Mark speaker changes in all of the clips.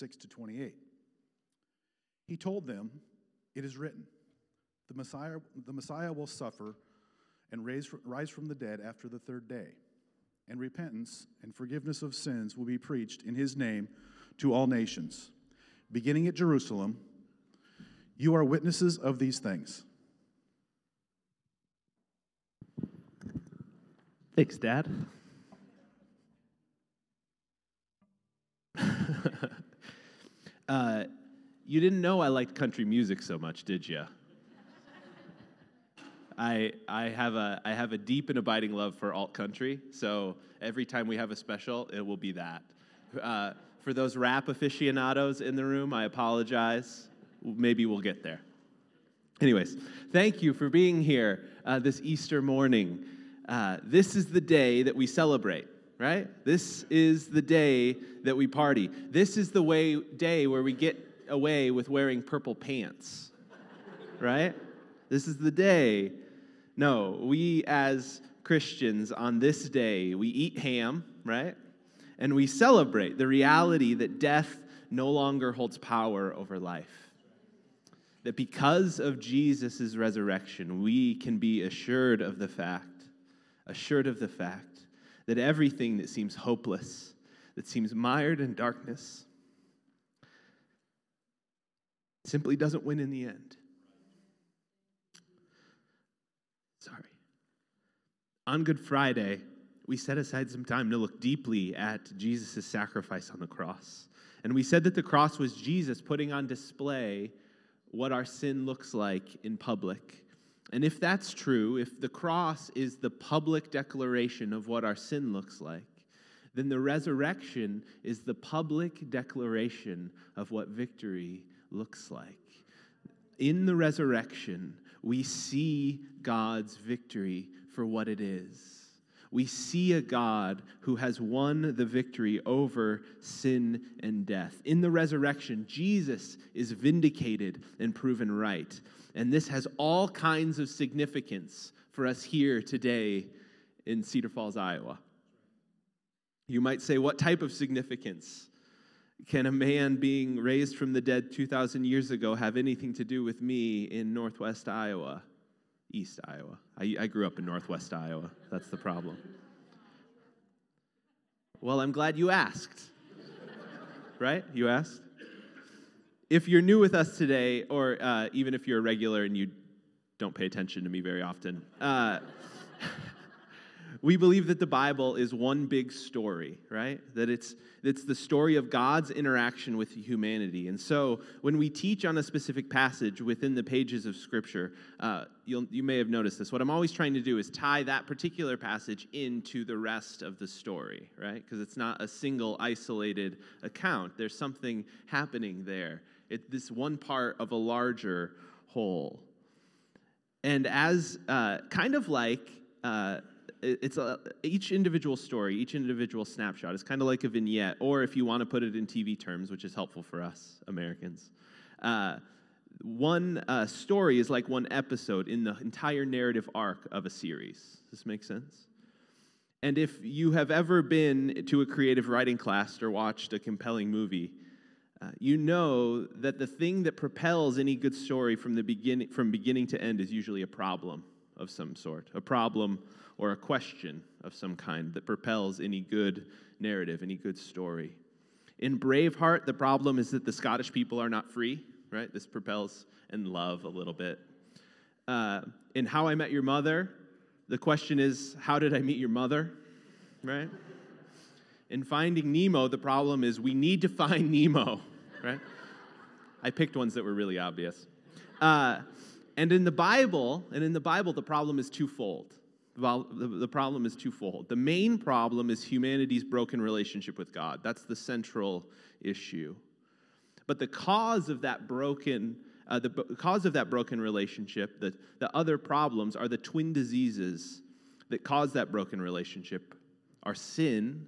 Speaker 1: 26 to 28. He told them, It is written, the Messiah, the Messiah will suffer and raise, rise from the dead after the third day, and repentance and forgiveness of sins will be preached in his name to all nations, beginning at Jerusalem. You are witnesses of these things.
Speaker 2: Thanks, Dad. Uh, you didn't know I liked country music so much, did you? I, I, have a, I have a deep and abiding love for alt country, so every time we have a special, it will be that. Uh, for those rap aficionados in the room, I apologize. Maybe we'll get there. Anyways, thank you for being here uh, this Easter morning. Uh, this is the day that we celebrate, right? This is the day that we party. This is the way, day where we get away with wearing purple pants, right? This is the day no, we as Christians on this day, we eat ham, right? And we celebrate the reality that death no longer holds power over life. That because of Jesus' resurrection, we can be assured of the fact, assured of the fact that everything that seems hopeless, that seems mired in darkness, simply doesn't win in the end. Sorry. On Good Friday, we set aside some time to look deeply at Jesus' sacrifice on the cross. And we said that the cross was Jesus putting on display what our sin looks like in public. And if that's true, if the cross is the public declaration of what our sin looks like, then the resurrection is the public declaration of what victory looks like. In the resurrection, we see God's victory for what it is. We see a God who has won the victory over sin and death. In the resurrection, Jesus is vindicated and proven right. And this has all kinds of significance for us here today in Cedar Falls, Iowa. You might say, what type of significance? Can a man being raised from the dead 2,000 years ago have anything to do with me in northwest Iowa? East Iowa. I, I grew up in northwest Iowa. That's the problem. Well, I'm glad you asked. right? You asked? If you're new with us today, or uh, even if you're a regular and you don't pay attention to me very often, uh, we believe that the Bible is one big story, right? That it's, it's the story of God's interaction with humanity. And so when we teach on a specific passage within the pages of Scripture, uh, you may have noticed this. What I'm always trying to do is tie that particular passage into the rest of the story, right? Because it's not a single isolated account, there's something happening there. It's this one part of a larger whole. And as uh, kind of like, uh, it's a, each individual story, each individual snapshot is kind of like a vignette, or if you want to put it in TV terms, which is helpful for us Americans. Uh, one uh, story is like one episode in the entire narrative arc of a series. Does this make sense? And if you have ever been to a creative writing class or watched a compelling movie, uh, you know that the thing that propels any good story from the beginning from beginning to end is usually a problem of some sort, a problem or a question of some kind that propels any good narrative, any good story. In Braveheart, the problem is that the Scottish people are not free, right? This propels and love a little bit. Uh, in How I Met Your Mother, the question is, How did I meet your mother? Right? In Finding Nemo, the problem is, We need to find Nemo, right? I picked ones that were really obvious. Uh, and in the Bible, and in the Bible, the problem is twofold. The problem is twofold. The main problem is humanity's broken relationship with God. That's the central issue. But the cause of that broken, uh, the cause of that broken relationship, the, the other problems are the twin diseases that cause that broken relationship are sin,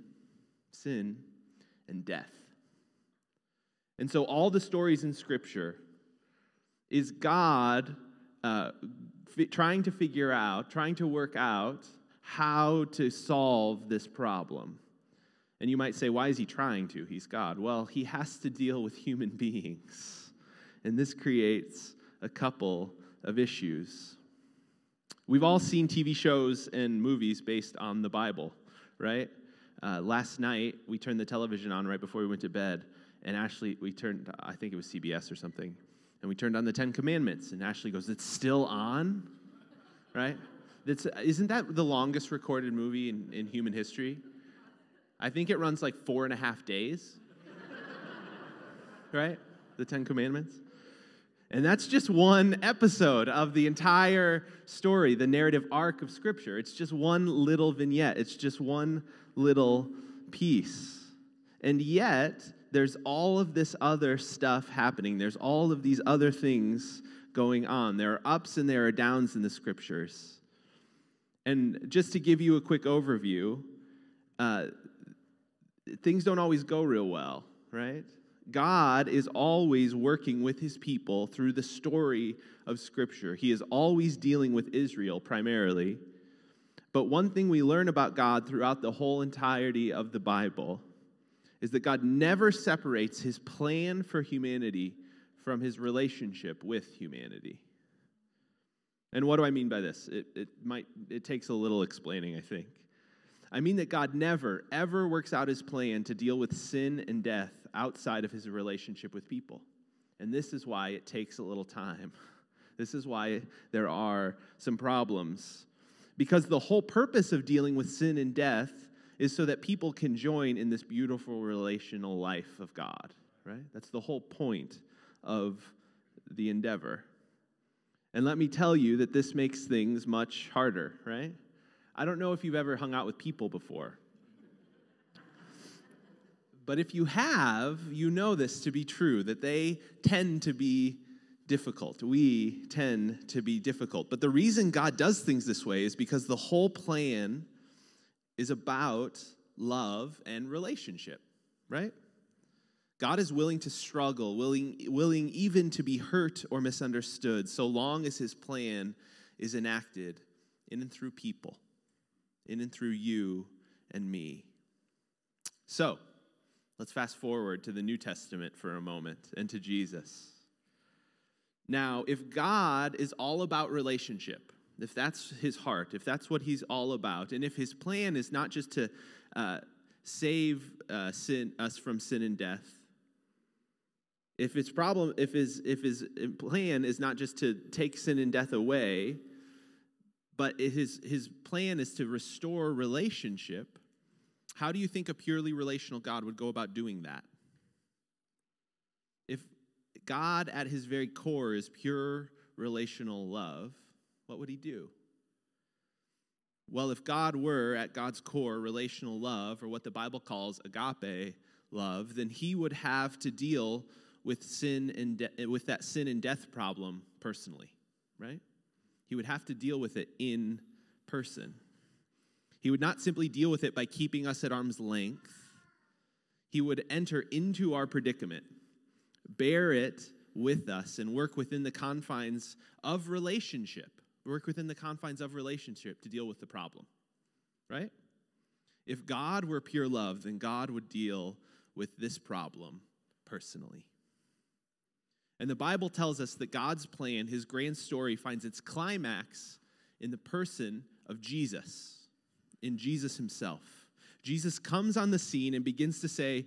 Speaker 2: sin, and death. And so all the stories in Scripture is God uh, trying to figure out, trying to work out how to solve this problem. And you might say, why is he trying to? He's God. Well, he has to deal with human beings. And this creates a couple of issues. We've all seen TV shows and movies based on the Bible, right? Uh, last night, we turned the television on right before we went to bed, and Ashley, we turned, I think it was CBS or something, and we turned on the Ten Commandments, and Ashley goes, It's still on? Right? That's, isn't that the longest recorded movie in, in human history? I think it runs like four and a half days. right? The Ten Commandments. And that's just one episode of the entire story, the narrative arc of Scripture. It's just one little vignette, it's just one little piece. And yet, there's all of this other stuff happening. There's all of these other things going on. There are ups and there are downs in the Scriptures. And just to give you a quick overview, uh, things don't always go real well, right? God is always working with his people through the story of Scripture. He is always dealing with Israel primarily. But one thing we learn about God throughout the whole entirety of the Bible is that God never separates his plan for humanity from his relationship with humanity. And what do I mean by this? It, it, might, it takes a little explaining, I think. I mean that God never, ever works out his plan to deal with sin and death outside of his relationship with people. And this is why it takes a little time. This is why there are some problems. Because the whole purpose of dealing with sin and death is so that people can join in this beautiful relational life of God, right? That's the whole point of the endeavor. And let me tell you that this makes things much harder, right? I don't know if you've ever hung out with people before. But if you have, you know this to be true, that they tend to be difficult. We tend to be difficult. But the reason God does things this way is because the whole plan is about love and relationship, right? God is willing to struggle, willing, willing even to be hurt or misunderstood, so long as his plan is enacted in and through people in and through you and me. So, let's fast forward to the New Testament for a moment and to Jesus. Now, if God is all about relationship, if that's his heart, if that's what he's all about, and if his plan is not just to uh, save uh, sin, us from sin and death, if his problem, if his if his plan is not just to take sin and death away, but his, his plan is to restore relationship. How do you think a purely relational God would go about doing that? If God at his very core is pure relational love, what would he do? Well, if God were at God's core relational love, or what the Bible calls agape love, then he would have to deal with sin and de- with that sin and death problem personally, right? He would have to deal with it in person. He would not simply deal with it by keeping us at arm's length. He would enter into our predicament, bear it with us, and work within the confines of relationship. Work within the confines of relationship to deal with the problem, right? If God were pure love, then God would deal with this problem personally. And the Bible tells us that God's plan, his grand story, finds its climax in the person of Jesus, in Jesus himself. Jesus comes on the scene and begins to say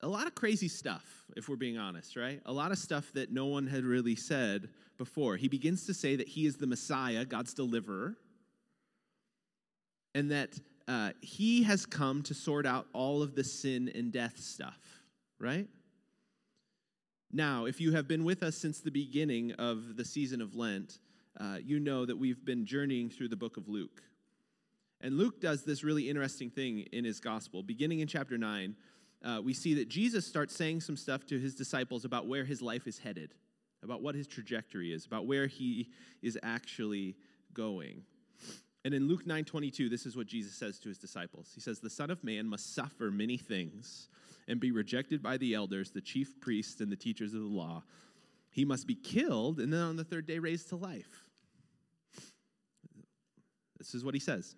Speaker 2: a lot of crazy stuff, if we're being honest, right? A lot of stuff that no one had really said before. He begins to say that he is the Messiah, God's deliverer, and that uh, he has come to sort out all of the sin and death stuff, right? Now, if you have been with us since the beginning of the season of Lent, uh, you know that we've been journeying through the book of Luke. And Luke does this really interesting thing in his gospel. Beginning in chapter 9, uh, we see that Jesus starts saying some stuff to his disciples about where his life is headed, about what his trajectory is, about where he is actually going. And in Luke 9:22, this is what Jesus says to his disciples. He says, "The Son of Man must suffer many things and be rejected by the elders, the chief priests, and the teachers of the law. He must be killed and then on the third day raised to life. This is what he says.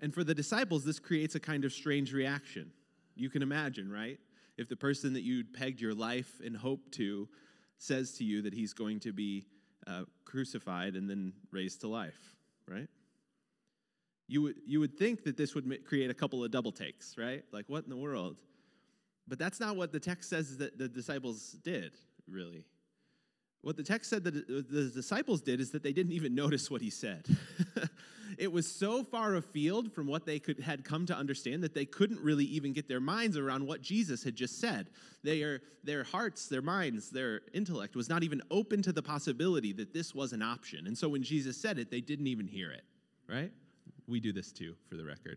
Speaker 2: And for the disciples, this creates a kind of strange reaction. You can imagine, right? If the person that you'd pegged your life and hope to says to you that he's going to be uh, crucified and then raised to life, right? You would, you would think that this would create a couple of double takes, right? Like, what in the world? But that's not what the text says that the disciples did, really. What the text said that uh, the disciples did is that they didn't even notice what he said. it was so far afield from what they could, had come to understand that they couldn't really even get their minds around what Jesus had just said. They are, their hearts, their minds, their intellect was not even open to the possibility that this was an option. And so when Jesus said it, they didn't even hear it, right? We do this too, for the record.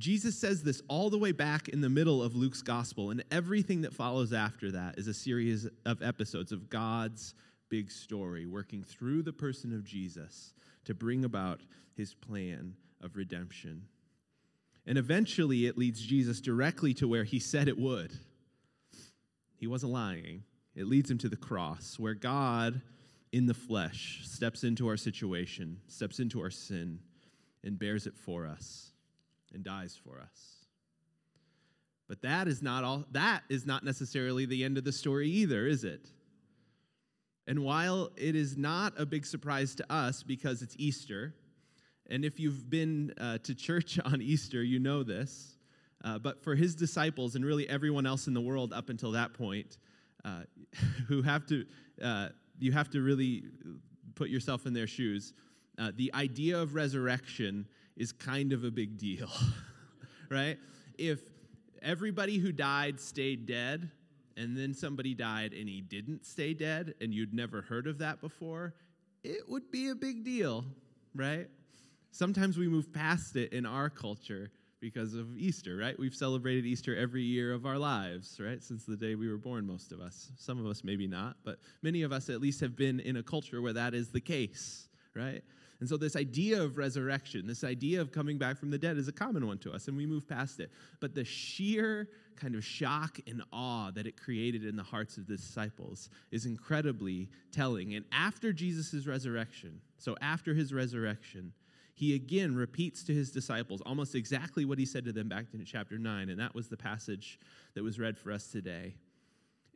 Speaker 2: Jesus says this all the way back in the middle of Luke's gospel, and everything that follows after that is a series of episodes of God's big story, working through the person of Jesus to bring about his plan of redemption. And eventually, it leads Jesus directly to where he said it would. He wasn't lying. It leads him to the cross, where God in the flesh steps into our situation, steps into our sin, and bears it for us and dies for us. But that is not all that is not necessarily the end of the story either, is it? And while it is not a big surprise to us because it's Easter, and if you've been uh, to church on Easter, you know this. Uh, but for his disciples and really everyone else in the world up until that point, uh, who have to, uh, you have to really put yourself in their shoes. Uh, the idea of resurrection is kind of a big deal, right? If everybody who died stayed dead, and then somebody died and he didn't stay dead, and you'd never heard of that before, it would be a big deal, right? Sometimes we move past it in our culture because of Easter, right? We've celebrated Easter every year of our lives, right? Since the day we were born, most of us. Some of us maybe not, but many of us at least have been in a culture where that is the case, right? And so, this idea of resurrection, this idea of coming back from the dead, is a common one to us, and we move past it. But the sheer kind of shock and awe that it created in the hearts of the disciples is incredibly telling. And after Jesus' resurrection, so after his resurrection, he again repeats to his disciples almost exactly what he said to them back in chapter 9, and that was the passage that was read for us today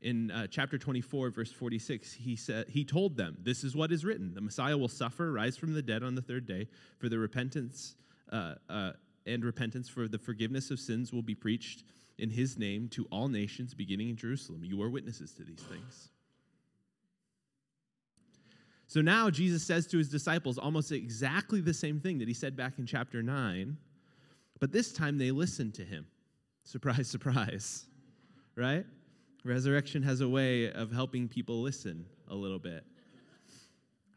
Speaker 2: in uh, chapter 24 verse 46 he said he told them this is what is written. The messiah will suffer rise from the dead on the third day for the repentance uh, uh, and repentance for the forgiveness of sins will be preached in his name to all nations beginning in jerusalem. You are witnesses to these things. So now jesus says to his disciples almost exactly the same thing that he said back in chapter 9 but this time they listen to him. Surprise surprise. Right Resurrection has a way of helping people listen a little bit.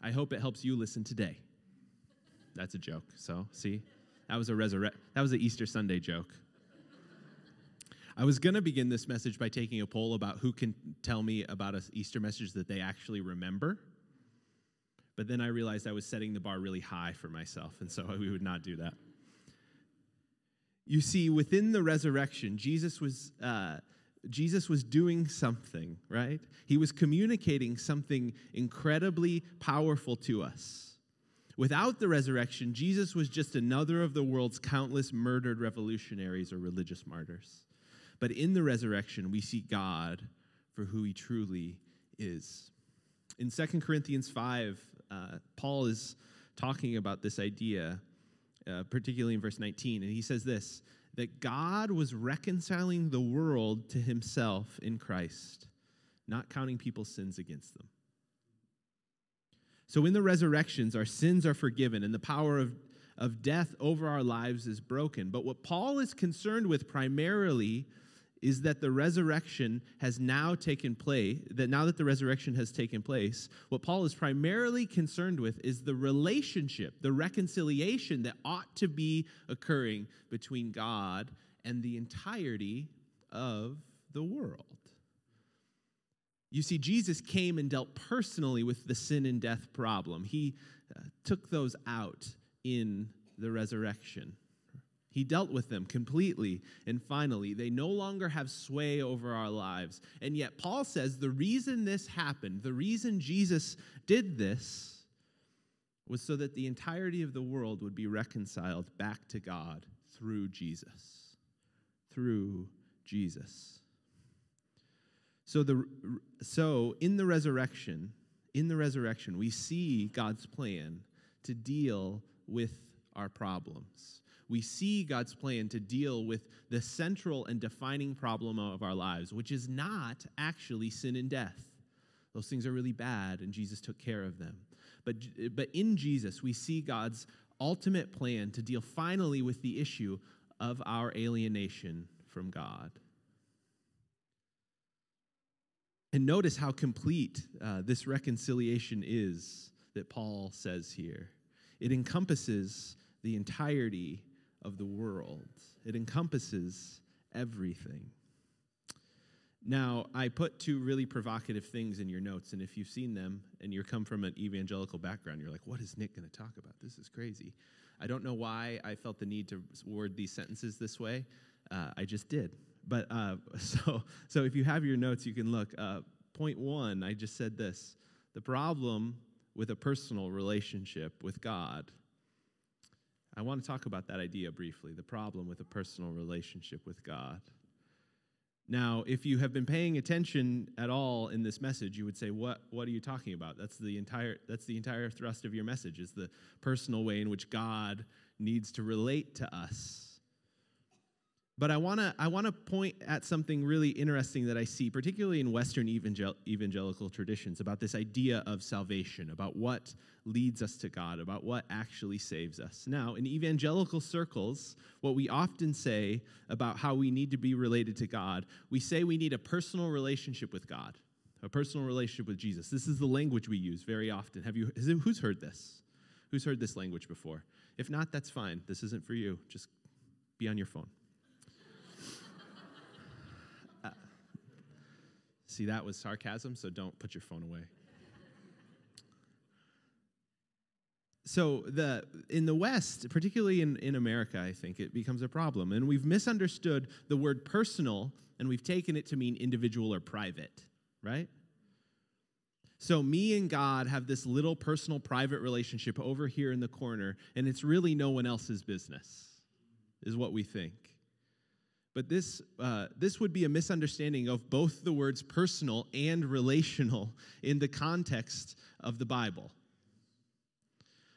Speaker 2: I hope it helps you listen today. That's a joke. So, see? That was a resurrect that was an Easter Sunday joke. I was going to begin this message by taking a poll about who can tell me about an Easter message that they actually remember. But then I realized I was setting the bar really high for myself, and so we would not do that. You see, within the resurrection, Jesus was uh, Jesus was doing something, right? He was communicating something incredibly powerful to us. Without the resurrection, Jesus was just another of the world's countless murdered revolutionaries or religious martyrs. But in the resurrection, we see God for who he truly is. In 2 Corinthians 5, uh, Paul is talking about this idea, uh, particularly in verse 19, and he says this that God was reconciling the world to himself in Christ, not counting people's sins against them. So in the resurrections, our sins are forgiven and the power of, of death over our lives is broken. But what Paul is concerned with primarily is that the resurrection has now taken place, that now that the resurrection has taken place, what Paul is primarily concerned with is the relationship, the reconciliation that ought to be occurring between God and the entirety of the world. You see, Jesus came and dealt personally with the sin and death problem. He uh, took those out in the resurrection. He dealt with them completely. And finally, they no longer have sway over our lives. And yet, Paul says the reason this happened, the reason Jesus did this, was so that the entirety of the world would be reconciled back to God through Jesus. Through Jesus. So, the, so in the resurrection, in the resurrection, we see God's plan to deal with our problems. We see God's plan to deal with the central and defining problem of our lives, which is not actually sin and death. Those things are really bad, and Jesus took care of them. But, but in Jesus, we see God's ultimate plan to deal finally with the issue of our alienation from God. And notice how complete uh, this reconciliation is that Paul says here. It encompasses the entirety of the world, it encompasses everything. Now, I put two really provocative things in your notes, and if you've seen them and you come from an evangelical background, you're like, what is Nick going to talk about? This is crazy. I don't know why I felt the need to word these sentences this way. Uh, I just did. But uh, so, so if you have your notes, you can look. Uh, point one, I just said this the problem with a personal relationship with God. I want to talk about that idea briefly the problem with a personal relationship with God. Now, if you have been paying attention at all in this message, you would say, "What? What are you talking about?" That's the entire. That's the entire thrust of your message. Is the personal way in which God needs to relate to us. But I want to I want to point at something really interesting that I see, particularly in Western evangel- evangelical traditions, about this idea of salvation, about what leads us to God, about what actually saves us. Now, in evangelical circles, what we often say about how we need to be related to God, we say we need a personal relationship with God, a personal relationship with Jesus. This is the language we use very often. Have you? It, who's heard this? Who's heard this language before? If not, that's fine. This isn't for you. Just be on your phone. See, that was sarcasm, so don't put your phone away. so the in the west particularly in, in america i think it becomes a problem and we've misunderstood the word personal and we've taken it to mean individual or private right so me and god have this little personal private relationship over here in the corner and it's really no one else's business is what we think but this, uh, this would be a misunderstanding of both the words personal and relational in the context of the Bible.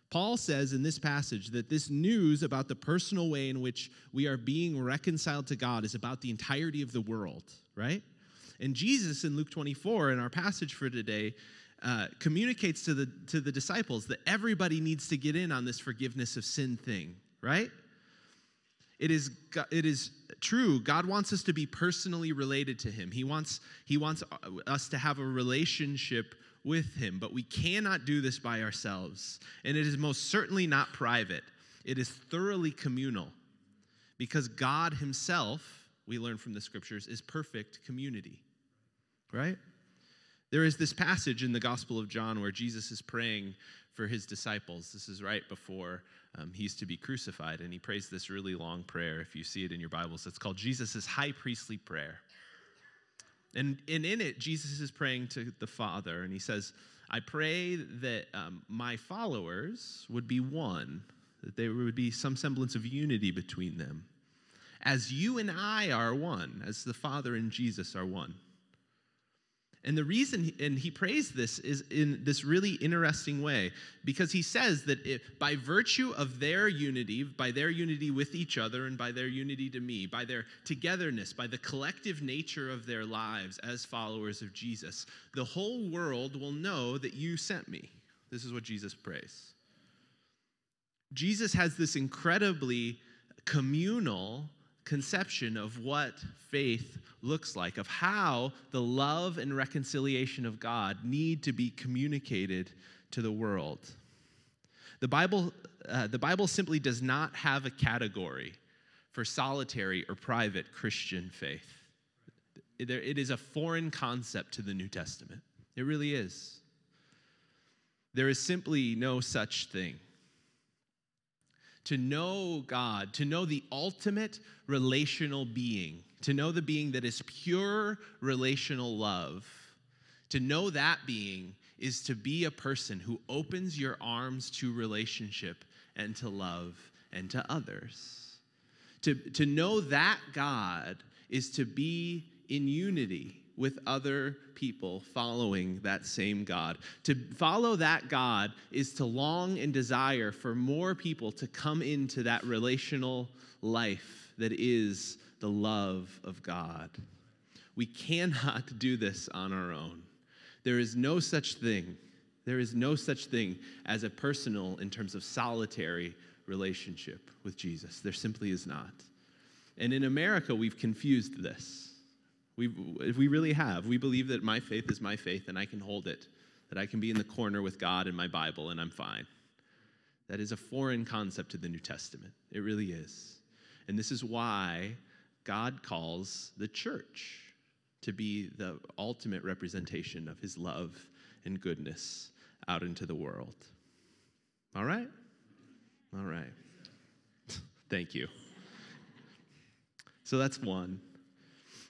Speaker 2: Paul says in this passage that this news about the personal way in which we are being reconciled to God is about the entirety of the world, right? And Jesus in Luke 24, in our passage for today, uh, communicates to the, to the disciples that everybody needs to get in on this forgiveness of sin thing, right? It is, it is true. God wants us to be personally related to Him. He wants, he wants uh, us to have a relationship with Him, but we cannot do this by ourselves. And it is most certainly not private, it is thoroughly communal because God Himself, we learn from the scriptures, is perfect community, right? There is this passage in the Gospel of John where Jesus is praying for his disciples. This is right before um, he's to be crucified, and he prays this really long prayer. If you see it in your Bibles, it's called Jesus' high priestly prayer. And, and in it, Jesus is praying to the Father, and he says, I pray that um, my followers would be one, that there would be some semblance of unity between them, as you and I are one, as the Father and Jesus are one. And the reason, and he prays this, is in this really interesting way, because he says that if, by virtue of their unity, by their unity with each other, and by their unity to me, by their togetherness, by the collective nature of their lives as followers of Jesus, the whole world will know that you sent me. This is what Jesus prays. Jesus has this incredibly communal conception of what faith looks like, of how the love and reconciliation of God need to be communicated to the world. The Bible, uh, the Bible simply does not have a category for solitary or private Christian faith. It is a foreign concept to the New Testament. It really is. There is simply no such thing to know God, to know the ultimate relational being, to know the being that is pure relational love, To know that being is to be a person who opens your arms to relationship and to love and to others. To, to know that God is to be in unity with other people following that same God. To follow that God is to long and desire for more people to come into that relational life that is the love of God. We cannot do this on our own. There is no such thing. There is no such thing as a personal, in terms of solitary relationship with Jesus. There simply is not. And in America, we've confused this. We, we really have. We believe that my faith is my faith and I can hold it, that I can be in the corner with God and my Bible and I'm fine. That is a foreign concept to the New Testament. It really is. And this is why God calls the church to be the ultimate representation of his love and goodness out into the world. All right? All right. Thank you. So that's one.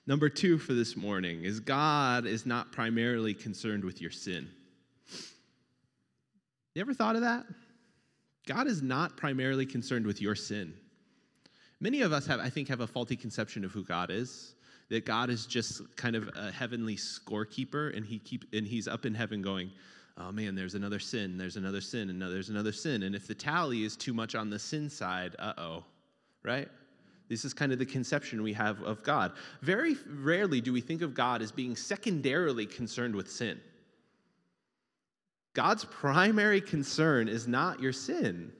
Speaker 2: Number two for this morning is God is not primarily concerned with your sin. You ever thought of that? God is not primarily concerned with your sin. Many of us have, I think, have a faulty conception of who God is that God is just kind of a heavenly scorekeeper, and he keep and he's up in heaven going, "Oh man, there's another sin, there's another sin, and there's another sin." And if the tally is too much on the sin side, uh oh, right? This is kind of the conception we have of God. Very rarely do we think of God as being secondarily concerned with sin. God's primary concern is not your sin.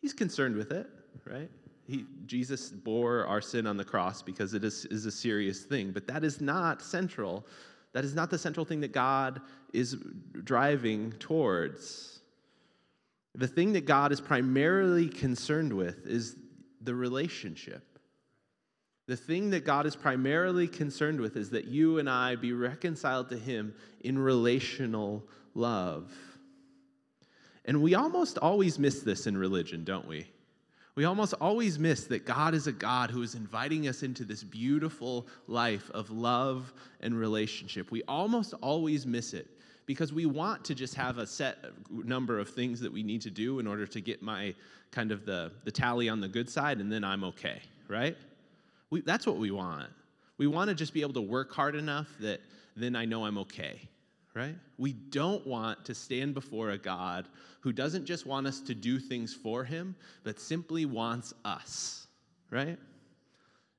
Speaker 2: He's concerned with it, right? He, Jesus bore our sin on the cross because it is, is a serious thing, but that is not central. That is not the central thing that God is driving towards. The thing that God is primarily concerned with is the relationship. The thing that God is primarily concerned with is that you and I be reconciled to Him in relational love. And we almost always miss this in religion, don't we? We almost always miss that God is a God who is inviting us into this beautiful life of love and relationship. We almost always miss it because we want to just have a set number of things that we need to do in order to get my kind of the, the tally on the good side and then I'm okay, right? We, that's what we want. We want to just be able to work hard enough that then I know I'm okay right? We don't want to stand before a God who doesn't just want us to do things for him, but simply wants us, right?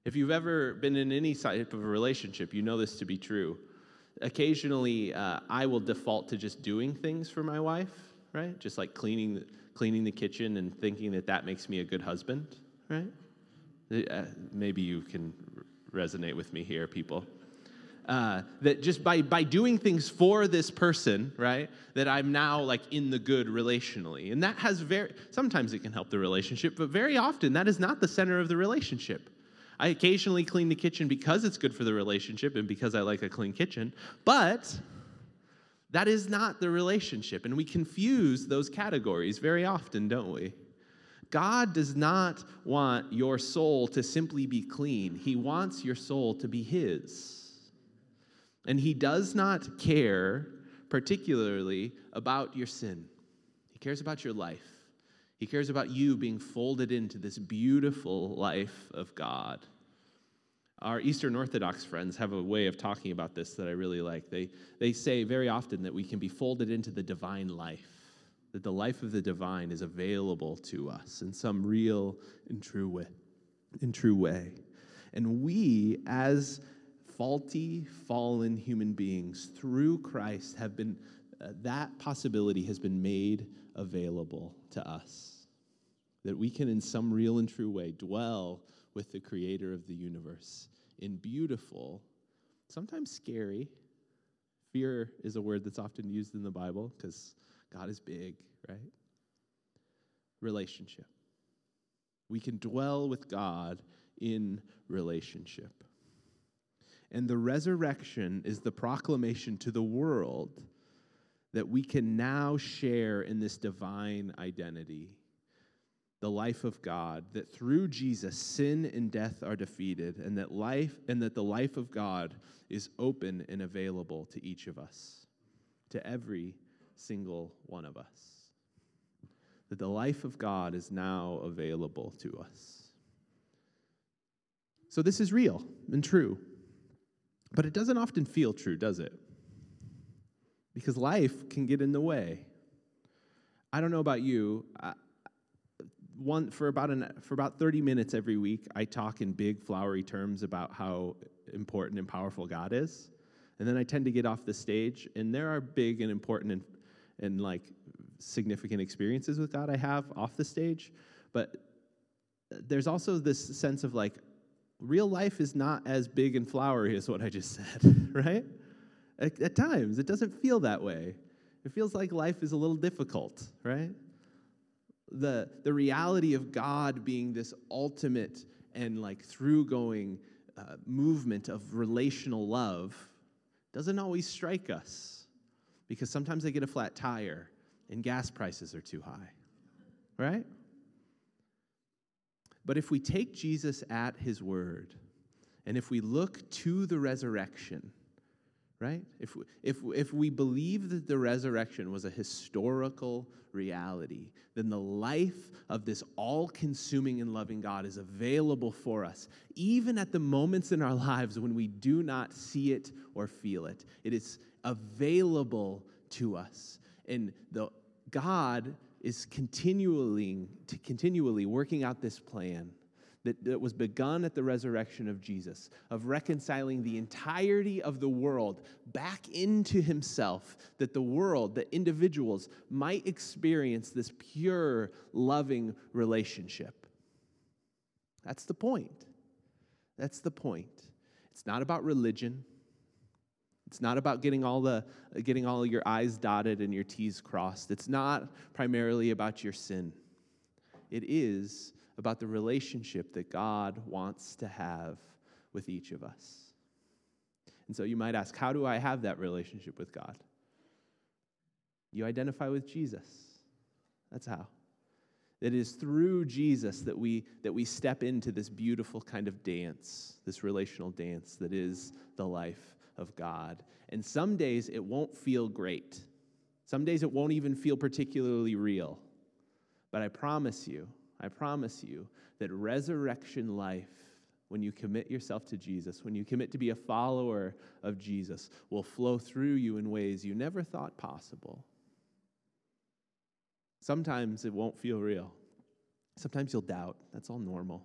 Speaker 2: If you've ever been in any type of a relationship, you know this to be true. Occasionally, uh, I will default to just doing things for my wife, right? Just like cleaning, cleaning the kitchen and thinking that that makes me a good husband, right? Uh, maybe you can resonate with me here, people. Uh, that just by, by doing things for this person, right, that I'm now like in the good relationally. And that has very, sometimes it can help the relationship, but very often that is not the center of the relationship. I occasionally clean the kitchen because it's good for the relationship and because I like a clean kitchen, but that is not the relationship. And we confuse those categories very often, don't we? God does not want your soul to simply be clean, He wants your soul to be His. And he does not care particularly about your sin. He cares about your life. He cares about you being folded into this beautiful life of God. Our Eastern Orthodox friends have a way of talking about this that I really like. They, they say very often that we can be folded into the divine life, that the life of the divine is available to us in some real and true way. In true way. And we, as faulty, fallen human beings through Christ have been, uh, that possibility has been made available to us. That we can, in some real and true way, dwell with the creator of the universe in beautiful, sometimes scary. Fear is a word that's often used in the Bible because God is big, right? Relationship. We can dwell with God in relationship. And the resurrection is the proclamation to the world that we can now share in this divine identity. The life of God, that through Jesus sin and death are defeated, and that life and that the life of God is open and available to each of us, to every single one of us. That the life of God is now available to us. So this is real and true. But it doesn't often feel true, does it? Because life can get in the way. I don't know about you. One for about an for about 30 minutes every week i talk in big flowery terms about how important and powerful god is. And then i tend to get off the stage and there are big and important and, and like significant experiences with god i have off the stage. But uh, there's also this sense of like real life is not as big and flowery as what i just said right? At, at times it doesn't feel that way. It feels like life is a little difficult right the, the reality of God being this ultimate and like through going uh, movement of relational love doesn't always strike us because sometimes they get a flat tire and gas prices are too high, right? But if we take Jesus at his word and if we look to the resurrection, right? If, if, if we believe that the resurrection was a historical reality, then the life of this all consuming and loving God is available for us, even at the moments in our lives when we do not see it or feel it. It is available to us. And the God is continually, continually working out this plan that, that was begun at the resurrection of Jesus, of reconciling the entirety of the world back into himself, that the world, that individuals might experience this pure, loving relationship. That's the point. That's the point. It's not about religion. It's not about getting all the getting all your I's dotted and your T's crossed. It's not primarily about your sin. It is about the relationship that God wants to have with each of us. And so you might ask, how do I have that relationship with God? You identify with Jesus. That's how. It is through Jesus that we, that we step into this beautiful kind of dance, this relational dance that is the life of God. And some days it won't feel great. Some days it won't even feel particularly real. But I promise you, I promise you that resurrection life, when you commit yourself to Jesus, when you commit to be a follower of Jesus, will flow through you in ways you never thought possible. Sometimes it won't feel real. Sometimes you'll doubt. That's all normal.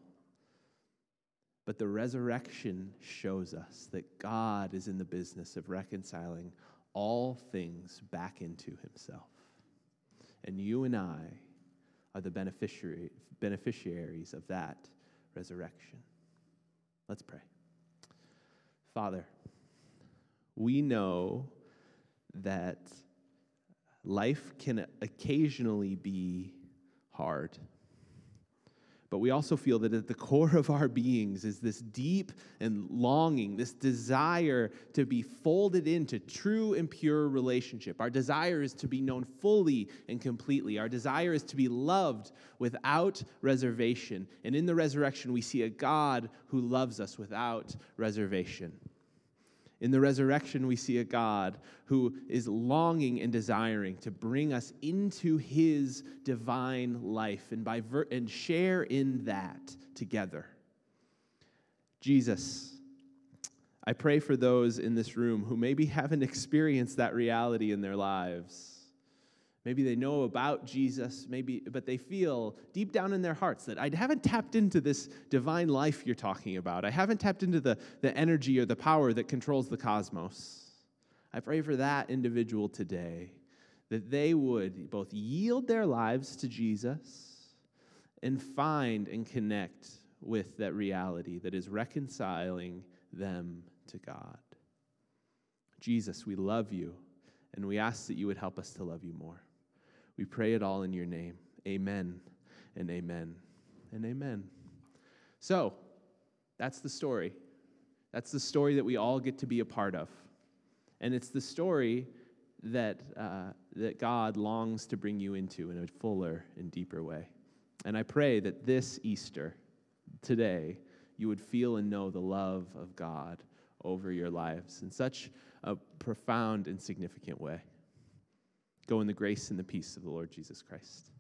Speaker 2: But the resurrection shows us that God is in the business of reconciling all things back into himself. And you and I are the beneficiary, beneficiaries of that resurrection. Let's pray. Father, we know that life can occasionally be hard. But we also feel that at the core of our beings is this deep and longing, this desire to be folded into true and pure relationship. Our desire is to be known fully and completely. Our desire is to be loved without reservation. And in the resurrection, we see a God who loves us without reservation. In the resurrection, we see a God who is longing and desiring to bring us into his divine life and, by ver- and share in that together. Jesus, I pray for those in this room who maybe haven't experienced that reality in their lives. Maybe they know about Jesus, maybe, but they feel deep down in their hearts that I haven't tapped into this divine life you're talking about. I haven't tapped into the, the energy or the power that controls the cosmos. I pray for that individual today that they would both yield their lives to Jesus and find and connect with that reality that is reconciling them to God. Jesus, we love you, and we ask that you would help us to love you more. We pray it all in your name. Amen and amen and amen. So, that's the story. That's the story that we all get to be a part of. And it's the story that, uh, that God longs to bring you into in a fuller and deeper way. And I pray that this Easter, today, you would feel and know the love of God over your lives in such a profound and significant way. Go in the grace and the peace of the Lord Jesus Christ.